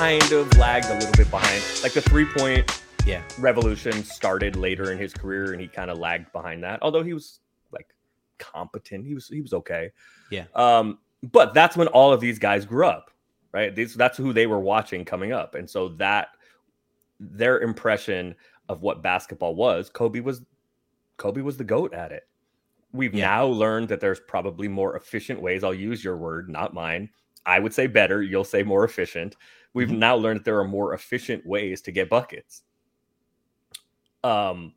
Kind of lagged a little bit behind. Like the three point Yeah. revolution started later in his career, and he kind of lagged behind that. Although he was like competent, he was he was okay. Yeah. Um, but that's when all of these guys grew up, right? These that's who they were watching coming up, and so that their impression of what basketball was, Kobe was Kobe was the goat at it. We've Yeah. now learned that there's probably more efficient ways. I'll use your word, not mine. I would say better. You'll say more efficient. We've Mhm. now learned that there are more efficient ways to get buckets. Um,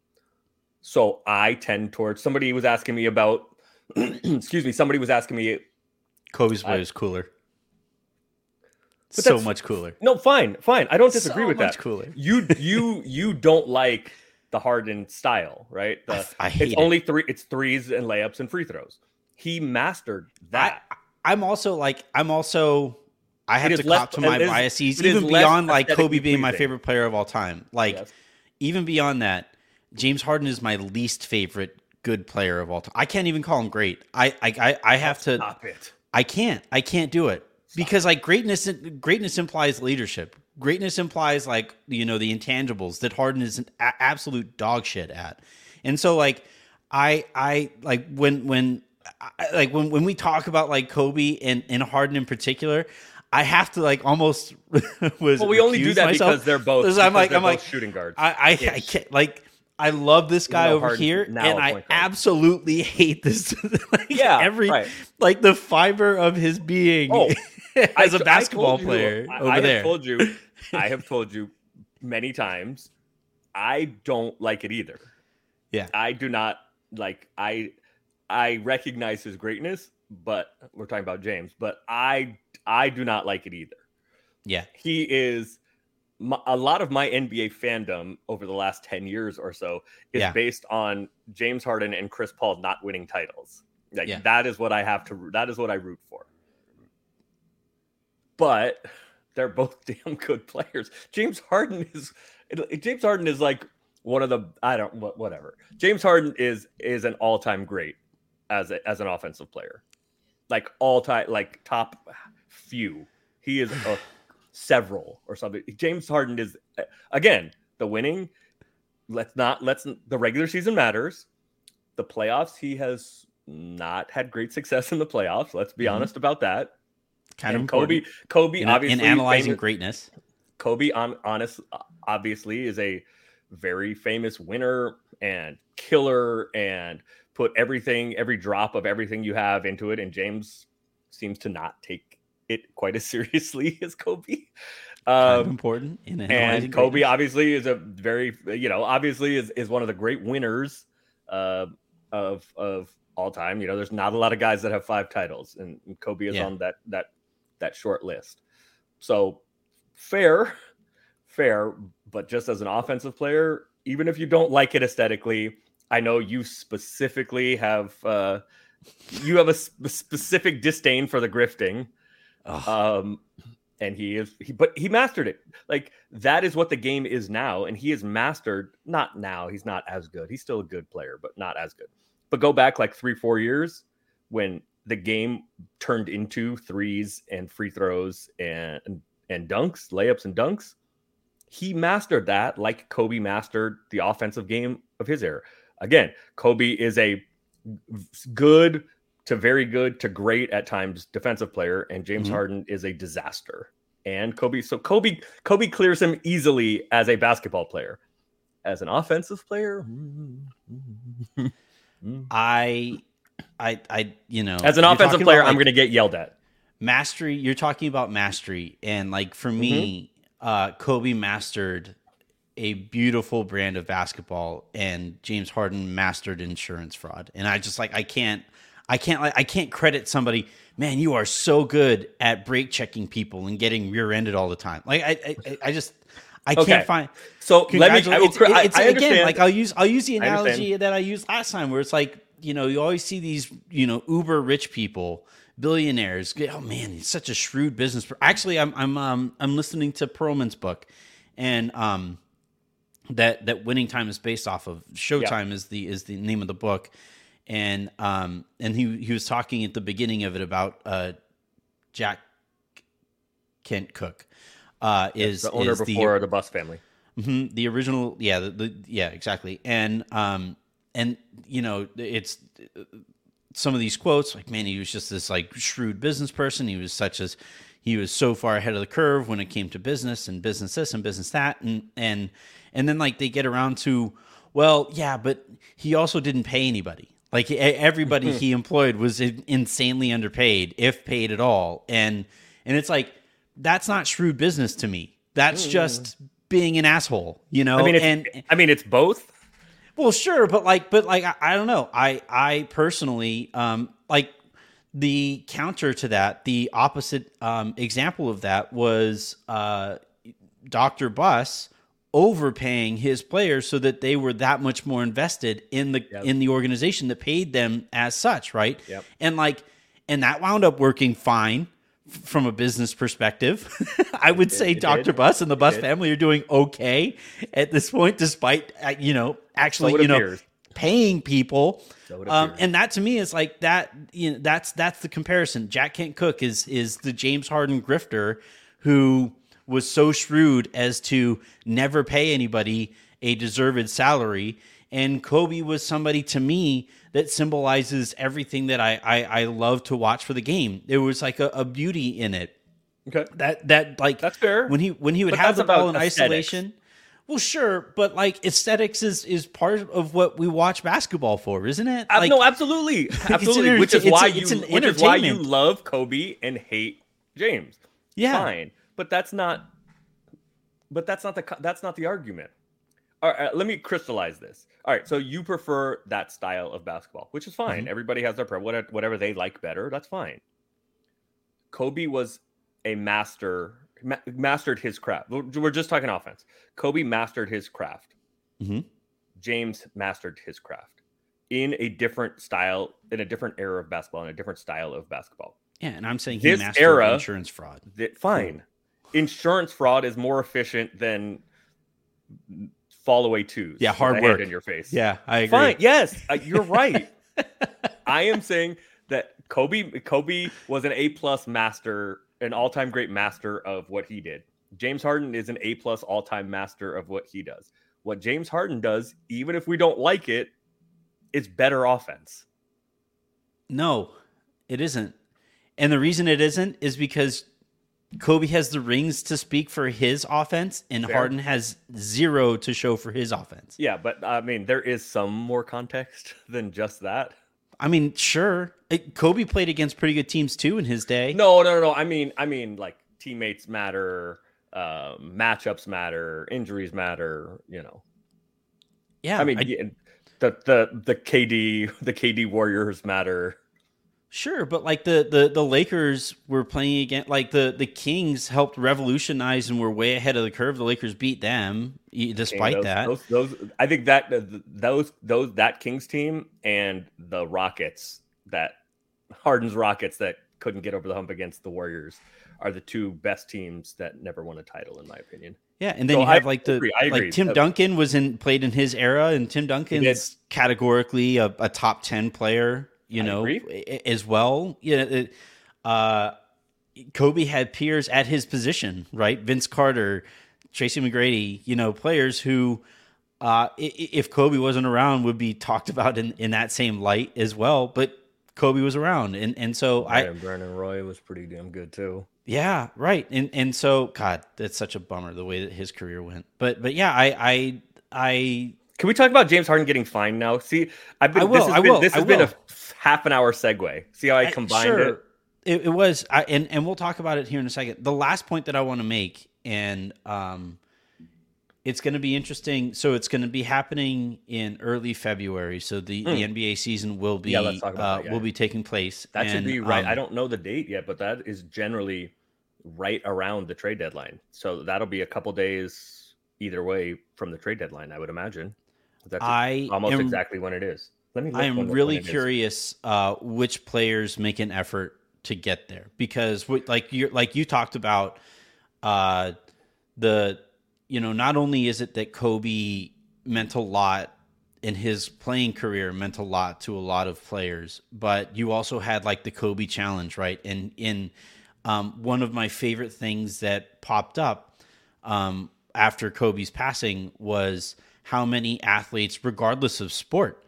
so I tend towards somebody was asking me about. excuse me. Somebody was asking me. Kobe's I- way is cooler. So much cooler. No, fine, fine. I don't disagree So with that. cooler. You you you don't like the Harden style, right? The, I hate it's it. only three. It's threes and layups and free throws. He mastered that. I'm also like I'm also I have to cop to my is- biases, even beyond like Kobe being my favorite player of all time. Like Yes. even beyond that, James Harden is my least favorite good player of all time. I can't even call him great. I I I, I have to. Stop it. I can't. I can't do it because like greatness greatness implies leadership. Greatness implies like you know the intangibles that Harden is an a- absolute dog shit at. And so like I I like when when I, like when when we talk about like Kobe and and Harden in particular, I have to like almost was Well, we only do that myself. because they're both. Because I'm like I'm like shooting guards. I I, I can't like I love this guy over Harden's here, and I absolutely hate this. like, Yeah, every right. like the fiber of his being Oh, as I- a I basketball you- player I, over I there. Have told you, I have told you many times. I don't like it either. Yeah. I do not like. I I recognize his greatness, but we're talking about James. But I I do not like it either. yeah, He is. My, a lot of my NBA fandom over the last 10 years or so is Yeah. based on James Harden and Chris Paul not winning titles. Like Yeah. that is what I have to that is what I root for. But they're both damn good players. James Harden is James Harden is like one of the I don't wha- whatever. James Harden is is an all-time great as a, as an offensive player. Like all time like top few. He is a several or something. James Harden is again, the winning let's not let's the regular season matters. The playoffs he has not had great success in the playoffs. Let's be Mhm. honest about that. kind And of Kobe important Kobe in, obviously in analyzing famous- greatness. Kobe, on honest, obviously is a very famous winner and killer, and put everything, every drop of everything you have into it. And James seems to not take it quite as seriously as Kobe. Kind of Um, important in and Kobe greatness. obviously is a very, you know, obviously is, is one of the great winners uh, of of all time. You know, there's not a lot of guys that have five titles, and, and Kobe is Yeah. on that that that short list. So fair, fair, but just as an offensive player, even if you don't like it aesthetically, I know you specifically have uh, you have a sp- specific disdain for the grifting. Um, and he is, he, but he mastered it. Like that is what the game is now, and he has mastered. Not now, he's not as good. He's still a good player, but not as good. But go back like three, four years when the game turned into threes and free throws and and dunks, layups and dunks. He mastered that like Kobe mastered the offensive game of his era. Again, Kobe is a good to very good to great at times defensive player, and James Mhm. Harden is a disaster. And Kobe, so Kobe, Kobe clears him easily as a basketball player. As an offensive player, I, I, I, you know, as an offensive player, about, I'm going to get yelled at. mastery. You're talking about mastery, and like for me, Mm-hmm. uh, Kobe mastered a beautiful brand of basketball, and James Harden mastered insurance fraud. And I just like I can't, I can't like I can't credit somebody. Man, you are so good at break checking people and getting rear-ended all the time. Like I, I, I just. I Okay. can't find. So let me. I, will, Congratulations. It's, I again understand. like I'll use I'll use the I analogy that I used last time, where it's like you know you always see these you know uber rich people, billionaires. Oh man, he's such a shrewd business. Actually, I'm I'm um I'm listening to Pearlman's book, and um that that winning time is based off of Showtime is the is the name of the book, and um and he he was talking at the beginning of it about uh Jack Kent Cooke. Uh, is the owner is before the Buss family. hmm The original, yeah, the, the yeah, exactly. And um, and you know, it's some of these quotes like, man, he was just this like shrewd business person. He was such as he was so far ahead of the curve when it came to business and business this and business that, and and and then like they get around to, well, yeah, but he also didn't pay anybody. Like everybody he employed was insanely underpaid, if paid at all, and and it's like that's not shrewd business to me. That's just being an asshole, you know. I mean, it's, and I mean, it's both. well, sure, but like, but like, I, I don't know. I I personally um like the counter to that. The opposite um example of that was uh Doctor Buss overpaying his players so that they were that much more invested in the Yep. in the organization that paid them as such, right? Yep. And like, and that wound up working fine from a business perspective. I would say did. Dr. Buss and the Buss did. family are doing okay at this point, despite uh, you know actually So you know paying people. So Um, and that to me is like that. You know, that's that's the comparison. Jack Kent Cooke is is the James Harden grifter who was so shrewd as to never pay anybody a deserved salary. And Kobe was somebody to me that symbolizes everything that I I, I love to watch for the game. There was like a, a beauty in it Okay. that that like That's fair. when he when he would But have the ball in aesthetics. isolation. Well, sure, but like aesthetics is is part of what we watch basketball for, isn't it? Like, no, absolutely, absolutely. which is why a- you, which is why you love Kobe and hate James. yeah, Fine, but that's not. But that's not the that's not the argument. All right, let me crystallize this. All right, so you prefer that style of basketball, which is fine. Mhm. Everybody has their pre- whatever, they like better. That's fine. Kobe was a master, ma- mastered his craft. We're just talking offense. Kobe mastered his craft. Mhm. James mastered his craft in a different style, in a different era of basketball, in a different style of basketball. yeah. And I'm saying he This mastered era- insurance fraud. That fine. Insurance fraud is more efficient than fall away twos. Yeah, hard work. in your face. Yeah, I agree. Fine. Yes, uh, you're right. I am saying that Kobe Kobe was an A plus master, an all time great master of what he did. James Harden is an A plus all time master of what he does. What James Harden does, even if we don't like it, it, is better offense. No, it isn't. And the reason it isn't is because Kobe has the rings to speak for his offense, and Fair. Harden has zero to show for his offense. Yeah, but I mean, there is some more context than just that. I mean, sure, it, Kobe played against pretty good teams too in his day. No, no, no, no. I mean, I mean, like teammates matter, um, matchups matter, injuries matter. You know, yeah, I mean, yeah, the the the KD the KD Warriors matter. Sure, but like the, the the Lakers were playing against like the the Kings helped revolutionize and were way ahead of the curve. The Lakers beat them despite those, that. those, those, I think that those those that Kings team and the Rockets that Harden's Rockets that couldn't get over the hump against the Warriors are the two best teams that never won a title, in my opinion. yeah, and then So you have I like the agree, I agree. like Tim Duncan was in played in his era, and Tim Duncan's categorically a, a top ten player. You I know, agree. as well. You know, it, uh, Kobe had peers at his position, right? Vince Carter, Tracy McGrady. You know, players who. Uh, i- i- if Kobe wasn't around, would be talked about in, in that same light as well. But Kobe was around, and and so I and Brandon Roy was pretty damn good too. yeah right, and and so God, that's such a bummer the way that his career went. But but yeah, I I I Can we talk about James Harden getting fined now? See, I've been. I will, This has I been, will, This I has been a half an hour segue. See how I combined sure, it? It, it was, I, and and we'll talk about it here in a second. The last point that I want to make, and um, it's going to be interesting. So it's going to be happening in early February. So the, the NBA season will be Hmm. Yeah, let's talk about uh, that, yeah. will be taking place. That should be right. um, I don't know the date yet, but that is generally right around the trade deadline. So that'll be a couple days either way from the trade deadline. I would imagine. That's I almost am- exactly when it is. Let me. I am really when it is. curious uh, which players make an effort to get there because, what- like you like you talked about, uh, the you know not only is it that Kobe meant a lot in his playing career meant a lot to a lot of players, but you also had like the Kobe Challenge, right? And in um, one of my favorite things that popped up um, after Kobe's passing was how many athletes, regardless of sport,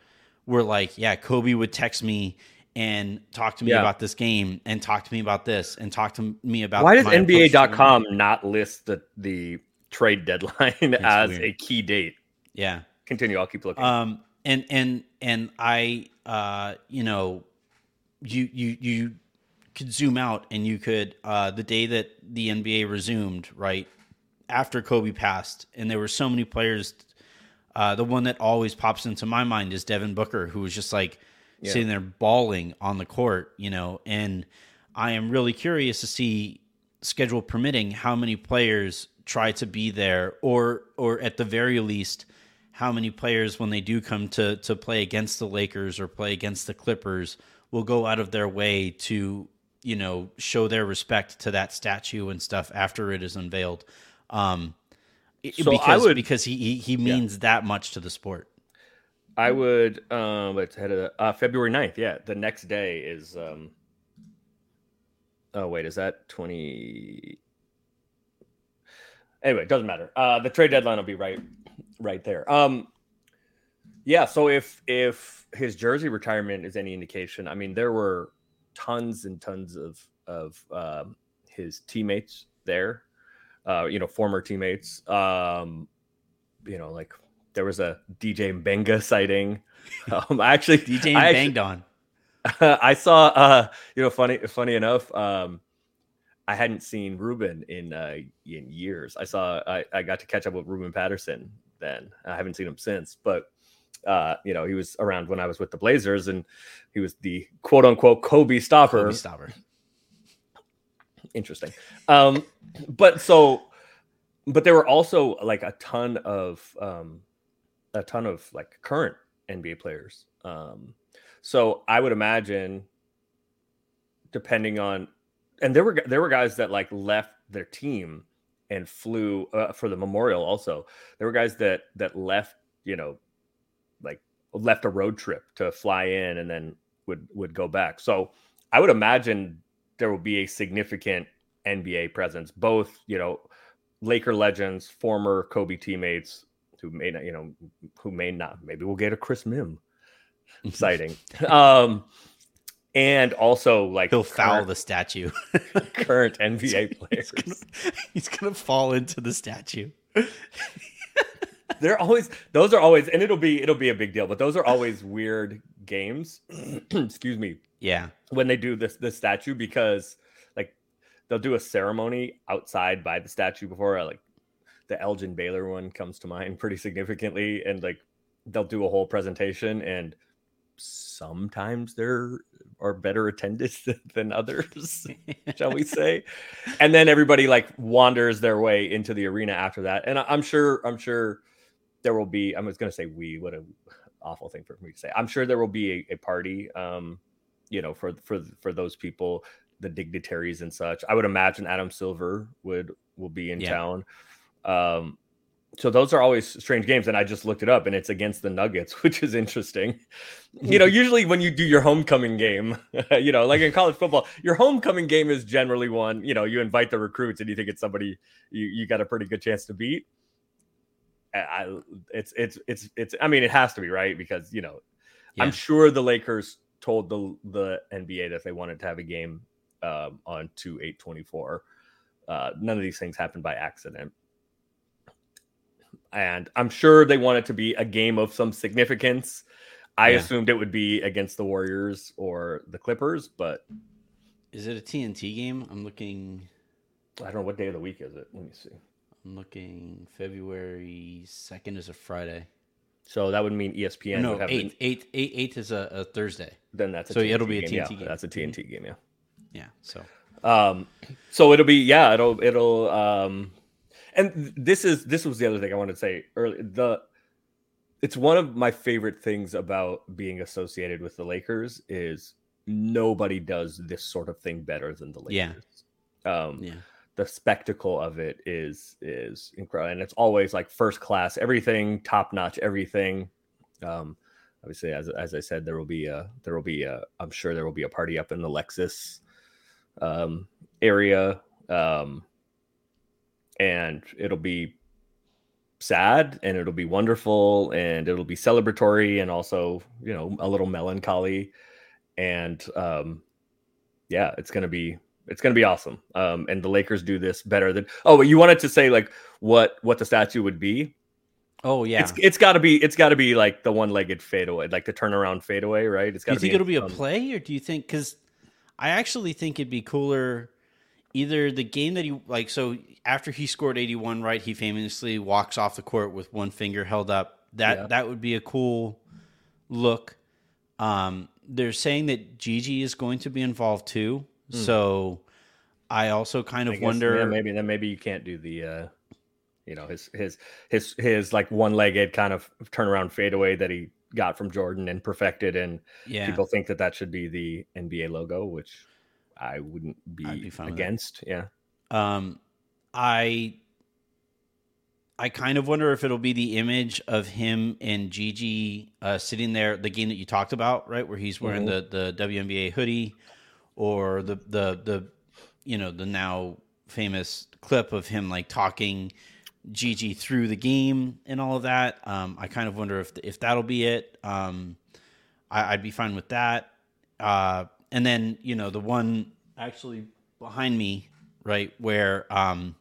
were like, yeah, Kobe would text me and talk to me Yeah. about this game and talk to me about this and talk to me about Why does my approach to NBA.com not list the the trade deadline as weird. a key date? Yeah. Continue. I'll keep looking. Um and and and I uh you know you you you could zoom out and you could uh the day that the NBA resumed, right? After Kobe passed and there were so many players uh the one that always pops into my mind is Devin Booker who was just like Yeah. sitting there bawling on the court, you know, and I am really curious to see schedule permitting how many players try to be there or or at the very least how many players when they do come to to play against the Lakers or play against the Clippers will go out of their way to you know show their respect to that statue and stuff after it is unveiled um i- So I because would- because he he, he means that much to the sport I would um let's head to uh February 9th. Yeah, the next day is um Oh wait, is that 20 Anyway, it doesn't matter. Uh the trade deadline will be right right there. Um yeah, so if if his jersey retirement is any indication, I mean there were tons and tons of of um his teammates there. Uh you know, former teammates. Um you know, like there was a DJ Mbenga sighting. Um, I actually, DJ I banged on I saw, uh, you know, funny, funny enough, um, I hadn't seen Ruben in uh, in years. I saw, I, I got to catch up with Ruben Patterson then. I haven't seen him since, but uh, you know, he was around when I was with the Blazers, and he was the quote unquote Kobe stopper Kobe stopper interesting. Um but so but there were also like a ton of um a ton of like current nba players. Um so i would imagine depending on and there were there were guys that like left their team and flew uh, for the memorial also. There were guys that that left you know like left a road trip to fly in and then would would go back. So i would imagine there will be a significant nba presence both you know laker legends former kobe teammates who may not you know who may not maybe we'll get a chris mihm sighting. Um and also like he'll foul the statue. current nba he's players. gonna, he's gonna fall into the statue. They're always those are always and it'll be it'll be a big deal but those are always weird games. Excuse me yeah. when they do this this statue because like they'll do a ceremony outside by the statue before like the Elgin Baylor one comes to mind pretty significantly and like they'll do a whole presentation and sometimes there are better attended than others shall we say? And then everybody like wanders their way into the arena after that. And i'm sure i'm sure there will be i was going to say we what a awful thing for me to say. I'm sure there will be a, a party um you know for for for those people the dignitaries and such i would imagine adam silver would will be in Yeah. town um so those are always strange games and i just looked it up and it's against the nuggets which is interesting you know usually when you do your homecoming game you know like in college football your homecoming game is generally one you know you invite the recruits and you think it's somebody you, you got a pretty good chance to beat I, it's it's it's it's i mean it has to be right because you know Yeah. i'm sure the lakers told the the nba that they wanted to have a game um, on 2 8 24 uh, none of these things happened by accident. And i'm sure they want it to be a game of some significance. I Yeah. assumed it would be against the warriors or the clippers but is it a tnt game? I'm looking i don't know what day of the week is it. Let me see. I'm looking february 2nd is a friday so that would mean espn no would eighth is a, a thursday then that's a So it'll be a game, TNT yeah, game. that's a tnt game yeah yeah so Um, so it'll be yeah, it'll it'll um, and this is this was the other thing I wanted to say earlier. The it's one of my favorite things about being associated with the Lakers is nobody does this sort of thing better than the Lakers. Yeah. Um, Yeah. The spectacle of it is is incredible and it's always like first class everything top notch everything. Um obviously as, as i said there will be a there will be a i'm sure there will be a party up in the lexus um area um and it'll be sad and it'll be wonderful and it'll be celebratory and also you know a little melancholy and um yeah it's gonna be it's gonna be awesome um and the lakers do this better than oh you wanted to say like what what the statue would be Oh yeah. it's it's got to be it's got to be like the one-legged fadeaway like the turnaround fadeaway right It's got. Do you to think be it'll be a um, play, or do you think? Because I actually think it'd be cooler. Either the game that he like, so after he scored eighty one, right? He famously walks off the court with one finger held up. That Yeah. that would be a cool look. Um, they're saying that Gigi is going to be involved too. So I also kind Hmm. Of guess, wonder. yeah, maybe then maybe you can't do the uh you know his his his his like one-legged kind of turnaround fadeaway that he got from Jordan and perfected and yeah, people think that that should be the NBA logo which I wouldn't be, be fine with that. against yeah Um, I I kind of wonder if it'll be the image of him and Gigi uh, sitting there, the game that you talked about, right, where he's wearing Mhm. the the WNBA hoodie, or the the the you know the now famous clip of him like talking Gigi through the game and all of that. Um, I kind of wonder if if that'll be it. Um, I, I'd be fine with that. Uh, and then you know the one actually behind me, right where um,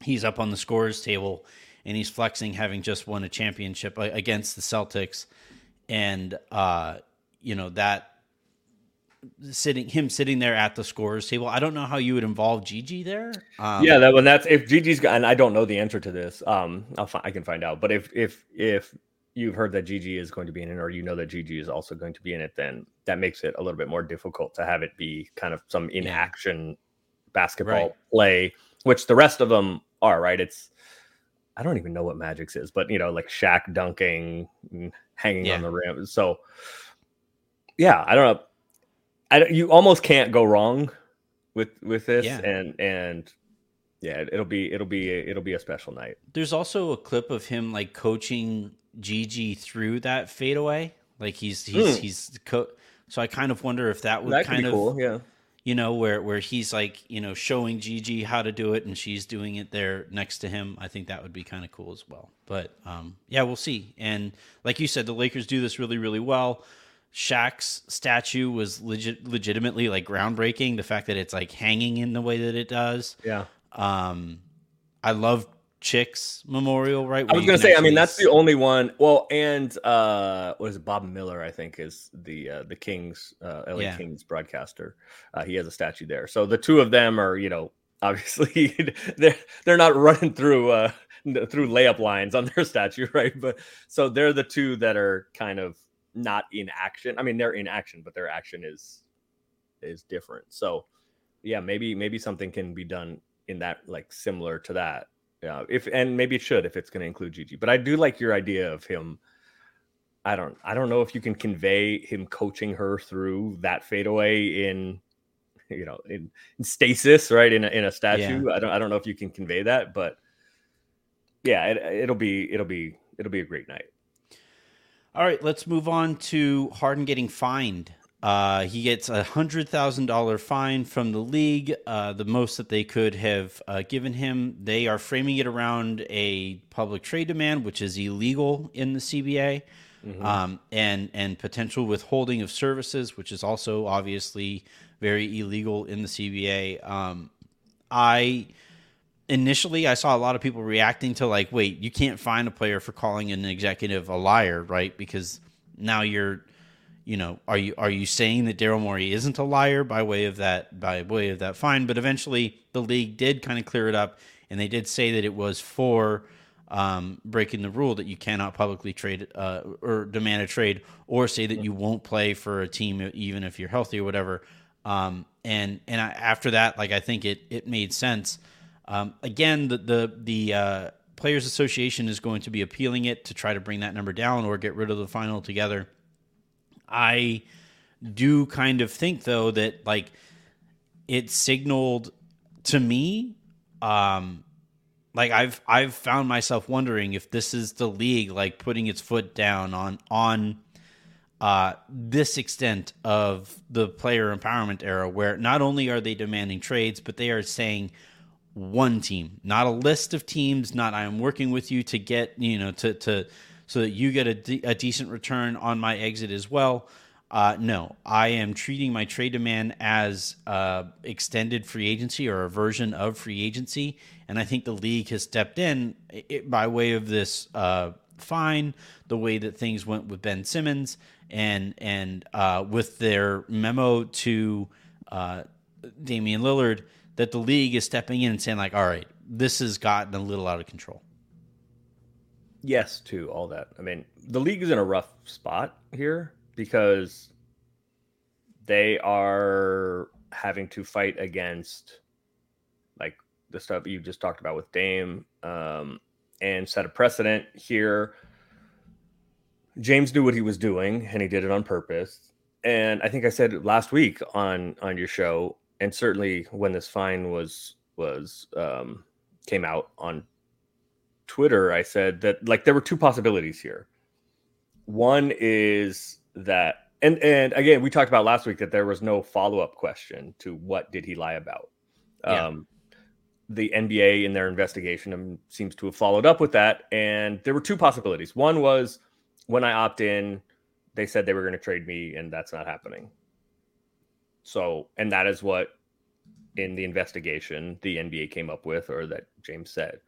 he's up on the scores table and he's flexing having just won a championship against the Celtics, and uh, you know that sitting him sitting there at the scores table. I don't know how you would involve Gigi there. Um, yeah that when that's if Gigi's got and I don't know the answer to this um I'll fi- I can find out but if if if you've heard that Gigi is going to be in it or you know that Gigi is also going to be in it then that makes it a little bit more difficult to have it be kind of some in action basketball Right. play which the rest of them are right it's I don't even know what Magic's is but you know like Shaq dunking mm, hanging Yeah. on the rim so yeah I don't know I you almost can't go wrong with with this Yeah. and and yeah it- it'll be it'll be it'll be a special night There's also a clip of him like coaching Gigi through that fadeaway. Like he's he's Hmm. he's co- so I kind of wonder if that would that kind be of cool yeah you know where where he's like you know showing Gigi how to do it and she's doing it there next to him. I think that would be kind of cool as well. But um, yeah, we'll see. And like you said, the Lakers do this really really well. Shaq's statue was legit legitimately like groundbreaking. The fact that it's like hanging in the way that it does. yeah Um, I love Chick's memorial. Right. I was gonna say I mean that's the only one well and uh what is it Bob Miller I think is the uh, the Kings uh LA Yeah. Kings broadcaster uh, he has a statue there so the two of them are you know obviously they're they're not running through uh through layup lines on their statue right but so they're the two that are kind of not in action. I mean they're in action but their action is is different. So yeah maybe maybe something can be done in that like similar to that. Yeah if and maybe it should if it's going to include Gigi. But I do like your idea of him. I don't I don't know if you can convey him coaching her through that fadeaway in you know in, in stasis right in a, in a statue. I don't I don't know if you can convey that but yeah it, it'll be it'll be it'll be a great night All right, let's move on to Harden getting fined. Uh, he gets a hundred thousand dollar fine from the league, uh, the most that they could have uh, given him. They are framing it around a public trade demand, which is illegal in the CBA, um, and and potential withholding of services, which is also obviously very illegal in the CBA. Um, I initially I saw a lot of people reacting to like, wait, you can't find a player for calling an executive a liar, right? Because now you're, you know, are you are you saying that Daryl Morey isn't a liar by way of that by way of that fine? But eventually, the league did kind of clear it up, and they did say that it was for um, breaking the rule that you cannot publicly trade uh, or demand a trade or say that you won't play for a team even if you're healthy or whatever. Um, and and I, after that, like I think it it made sense. Um, again, the the the uh, Players Association is going to be appealing it to try to bring that number down or get rid of the final together. I do kind of think though that like it signaled to me um like I've I've found myself wondering if this is the league like putting its foot down on on uh, this extent of the player empowerment era, where not only are they demanding trades, but they are saying one team, not a list of teams. Not I am working with you to get you know to to so that you get a, de- a decent return on my exit as well. Uh, no, I am treating my trade demand as uh, extended free agency or a version of free agency, and I think the league has stepped in it, by way of this uh, fine, the way that things went with Ben Simmons, and and uh, with their memo to uh, Damian Lillard, that the league is stepping in and saying like, all right, this has gotten a little out of control. Yes, to all that. I mean, the league is in a rough spot here because they are having to fight against like the stuff you just talked about with Dame um, and set a precedent here. James knew what he was doing and he did it on purpose. And I think I said last week on on your show, and certainly when this fine was was um, came out on Twitter, I said that like there were two possibilities here. One is that and and again we talked about last week that there was no follow-up question to what did he lie about yeah. um the nba in their investigation seems to have followed up with that and there were two possibilities one was when i opt in they said they were going to trade me and that's not happening so and that is what in the investigation the nba came up with or that james said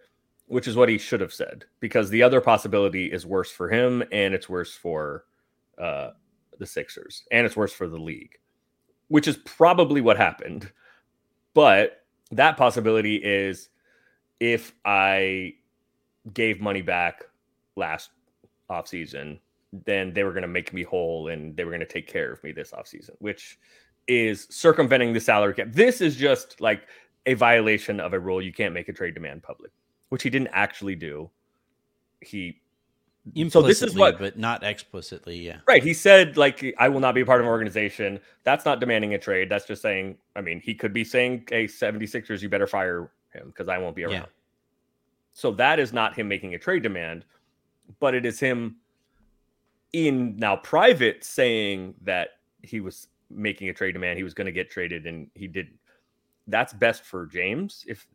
which is what he should have said because the other possibility is worse for him and it's worse for uh, the Sixers, and it's worse for the league, which is probably what happened. But that possibility is if I gave money back last offseason, then they were going to make me whole and they were going to take care of me this offseason, which is circumventing the salary cap. This is just like a violation of a rule. You can't make a trade demand public, which he didn't actually do. He so this is what, but not explicitly. Yeah, right. He said like, "I will not be a part of an organization." That's not demanding a trade. That's just saying. I mean, he could be saying, "Hey, 76ers, you better fire him because I won't be around." Yeah. So that is not him making a trade demand, but it is him in now private saying that he was making a trade demand. He was going to get traded, and he didn't. That's best for James if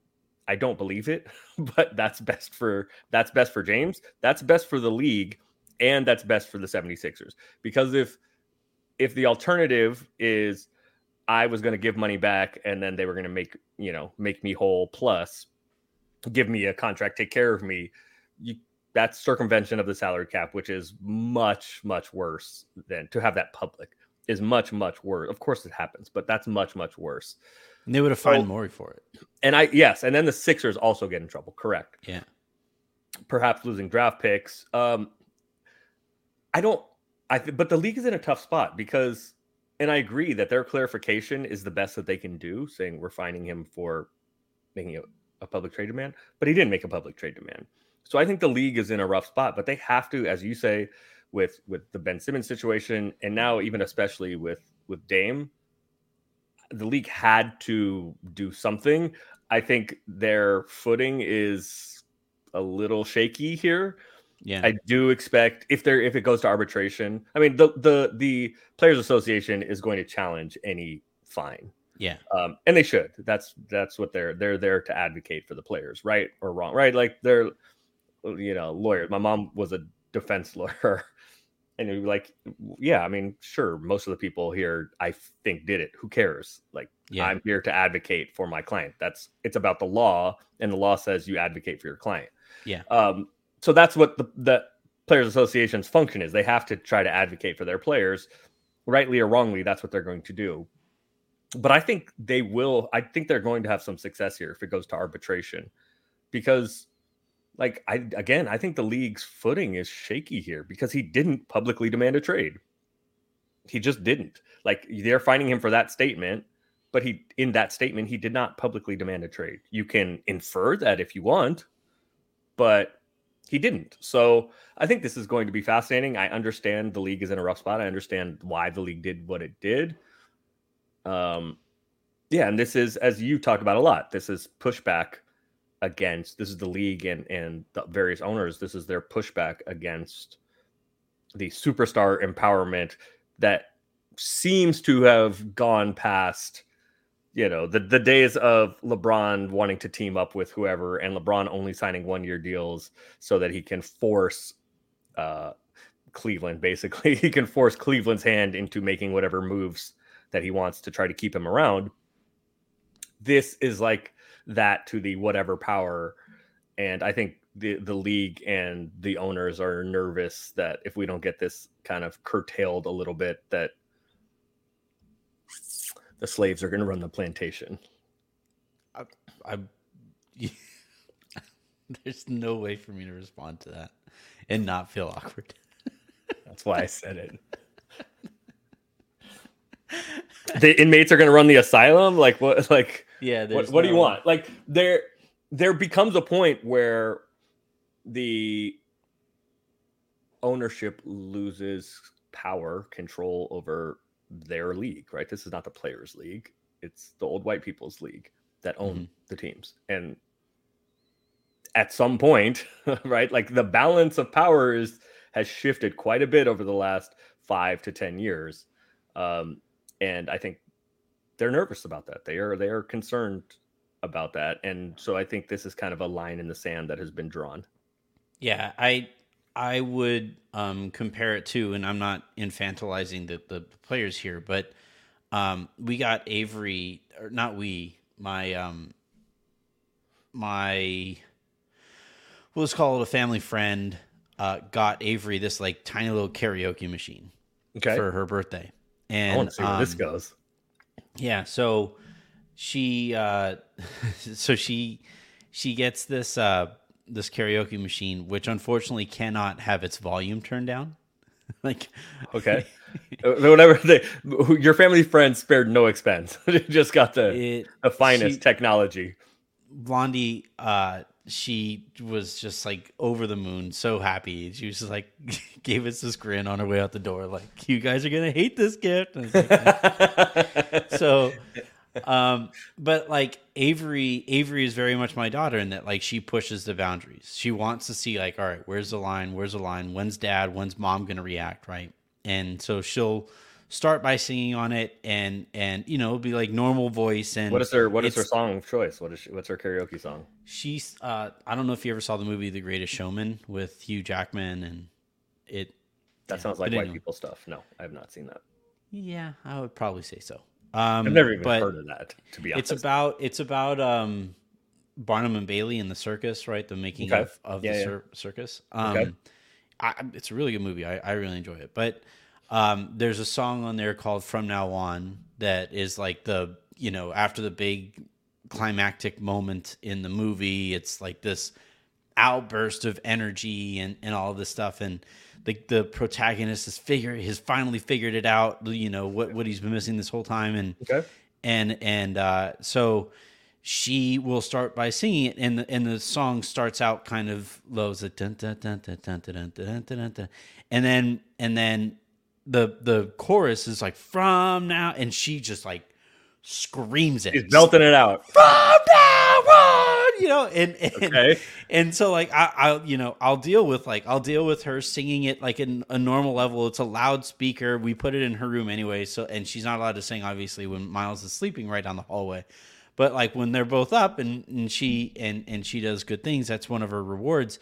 I don't believe it, but that's best for that's best for James. That's best for the league and that's best for the 76ers. Because if if the alternative is I was going to give money back and then they were going to make, you know, make me whole plus give me a contract, take care of me, you that's circumvention of the salary cap, which is much, much worse than to have that public is much, much worse. Of course it happens, but that's much, much worse. And they would have fined so, Morey for it. And I yes, and then the Sixers also get in trouble. Correct. Yeah. Perhaps losing draft picks. Um, I don't. I th- but the league is in a tough spot because, and I agree that their clarification is the best that they can do, saying we're finding him for making a, a public trade demand, but he didn't make a public trade demand. So I think the league is in a rough spot, but they have to, as you say, with with the Ben Simmons situation, and now even especially with with Dame, the league had to do something. I think their footing is a little shaky here. Yeah. I do expect if there if it goes to arbitration, I mean the the the players association is going to challenge any fine. Yeah. Um, and they should. That's that's what they're they're there to advocate for the players, right or wrong, right? Like they're you know, lawyers. My mom was a defense lawyer and you're like, yeah, I mean, sure, most of the people here, I think, did it. Who cares? Like, yeah. I'm here to advocate for my client. That's it's about the law, and the law says you advocate for your client. Yeah. Um. So that's what the the players association's function is. They have to try to advocate for their players, rightly or wrongly. That's what they're going to do. But I think they will. I think they're going to have some success here if it goes to arbitration, because like I again, I think the league's footing is shaky here because he didn't publicly demand a trade. He just didn't. Like they're finding him for that statement, but he in that statement he did not publicly demand a trade. You can infer that if you want, but he didn't. So I think this is going to be fascinating. I understand the league is in a rough spot. I understand why the league did what it did. Um, yeah, and this is as you talked about a lot. This is pushback against. This is the league and and the various owners. This is their pushback against the superstar empowerment that seems to have gone past you know the the days of LeBron wanting to team up with whoever and LeBron only signing one year deals so that he can force uh, Cleveland basically he can force Cleveland's hand into making whatever moves that he wants to try to keep him around. This is like that to the whatever power and I think the the league and the owners are nervous that if we don't get this kind of curtailed a little bit that the slaves are going to run the plantation. I, I there's no way for me to respond to that and not feel awkward. That's why I said it. the inmates are going to run the asylum. Like what? Like Yeah, what, what do you want? Like there, there becomes a point where the ownership loses power, control over their league, right? This is not the players' league. It's the old white people's league that own Mhm. the teams. And at some point, right, like the balance of power is has shifted quite a bit over the last five to ten years. Um, and I think they're nervous about that. They are they are concerned about that. And so I think this is kind of a line in the sand that has been drawn. Yeah, I I would um, compare it to, and I'm not infantilizing the, the players here, but um, we got Avery, or not we, my um, my well, let's call it a family friend, uh, got Avery this like tiny little karaoke machine Okay. for her birthday, and I want to see where this um, goes. Yeah, so she uh so she she gets this uh this karaoke machine which unfortunately cannot have its volume turned down. like Okay. Uh, Whatever they, your family friend spared no expense. Just got the it the finest she- technology. Blondie uh she was just like over the moon, so happy. She was just like gave us this grin on her way out the door, like, you guys are gonna hate this gift. Like, so um but like avery avery is very much my daughter in that like she pushes the boundaries she wants to see like all right where's the line where's the line when's dad when's mom gonna react right and so she'll start by singing on it and and you know it'll be like normal voice and what is her what is her song of choice? What is she, what's her karaoke song? She's uh i don't know if you ever saw the movie the greatest showman with hugh jackman and it That Yeah, sounds like white people stuff. No, I have not seen that. yeah i would probably say so um I've never even heard of that. To be honest, it's about it's about um Barnum and Bailey in the circus, right? The making Okay. of, of Yeah, the yeah. cir- circus. Um Okay. I, it's a really good movie. I, I really enjoy it. But um there's a song on there called From Now On that is like the you know, after the big climactic moment in the movie, it's like this outburst of energy and, and all this stuff and the the protagonist has figure has finally figured it out, you know, what what he's been missing this whole time and okay. and and uh, so she will start by singing it, and the and the song starts out kind of low, it's like dun, dun, dun, dun, dun, dun, dun, dun, dun, dun, dun. and then and then the the chorus is like from now, and she just like screams it, He's belting it out. from now on, you know, and and, Okay. and so like I, I'll you know I'll deal with like I'll deal with her singing it like in a normal level. It's a loudspeaker. We put it in her room anyway. So and she's not allowed to sing obviously when Miles is sleeping right down the hallway. But like when they're both up and, and she and and she does good things, that's one of her rewards.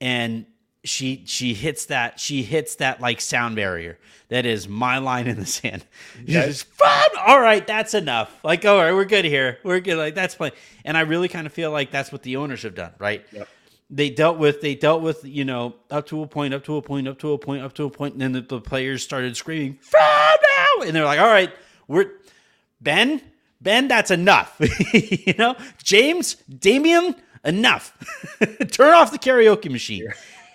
And she she hits that she hits that like sound barrier. That is my line in the sand. She's fun. All right, that's enough. Like, all right, we're good here. We're good. Like that's fine. And I really kind of feel like that's what the owners have done, right? Yep. They dealt with they dealt with you know up to a point, up to a point, up to a point, up to a point, and then the, the players started screaming "From now!" and they're like, "All right, we're Ben, Ben, that's enough." you know, James, Damian, enough. Turn off the karaoke machine.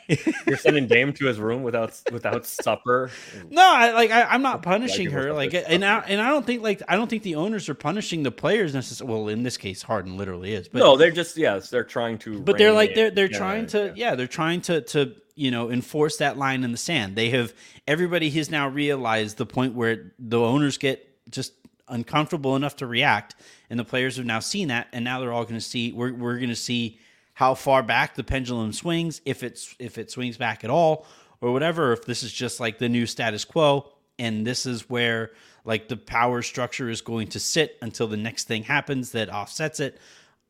You're sending Dame to his room without without supper. No, I like I, I'm not punishing her. Like, and I and I don't think like I don't think the owners are punishing the players necessarily. Well, in this case, Harden literally is. But no, they're just yes, they're trying to. but they're like they're they're trying to yeah. yeah they're trying to to you know enforce that line in the sand. They have everybody has now realized the point where the owners get just uncomfortable enough to react, and the players have now seen that, and now they're all going to see we're we're going to see how far back the pendulum swings if it's if it swings back at all or whatever if this is just like the new status quo and this is where like the power structure is going to sit until the next thing happens that offsets it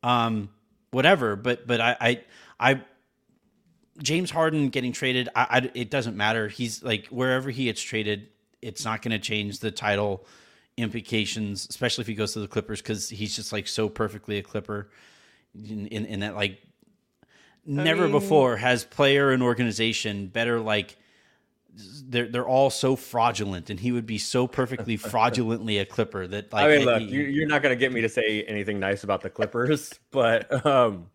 um whatever. But but i i, I james harden getting traded I, I it doesn't matter. He's like wherever he gets traded it's not going to change the title implications especially if he goes to the clippers because he's just like so perfectly a clipper in, in, in that like never mean- before has player and organization better like they're they're all so fraudulent and he would be so perfectly fraudulently a clipper that like I mean, look, he- you, you're not gonna get me to say anything nice about the Clippers, but um,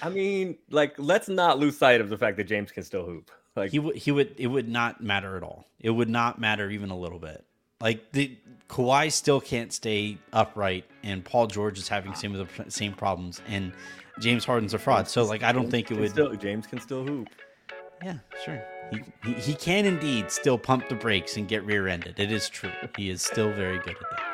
I mean, like, let's not lose sight of the fact that James can still hoop. Like, he would he would it would not matter at all. It would not matter even a little bit. Like the Kawhi still can't stay upright, and Paul George is having some of the same problems, and James Harden's a fraud. So like I don't think it would. Still, James can still hoop. Yeah, sure. He, he he can indeed still pump the brakes and get rear-ended. It is true. He is still very good at that.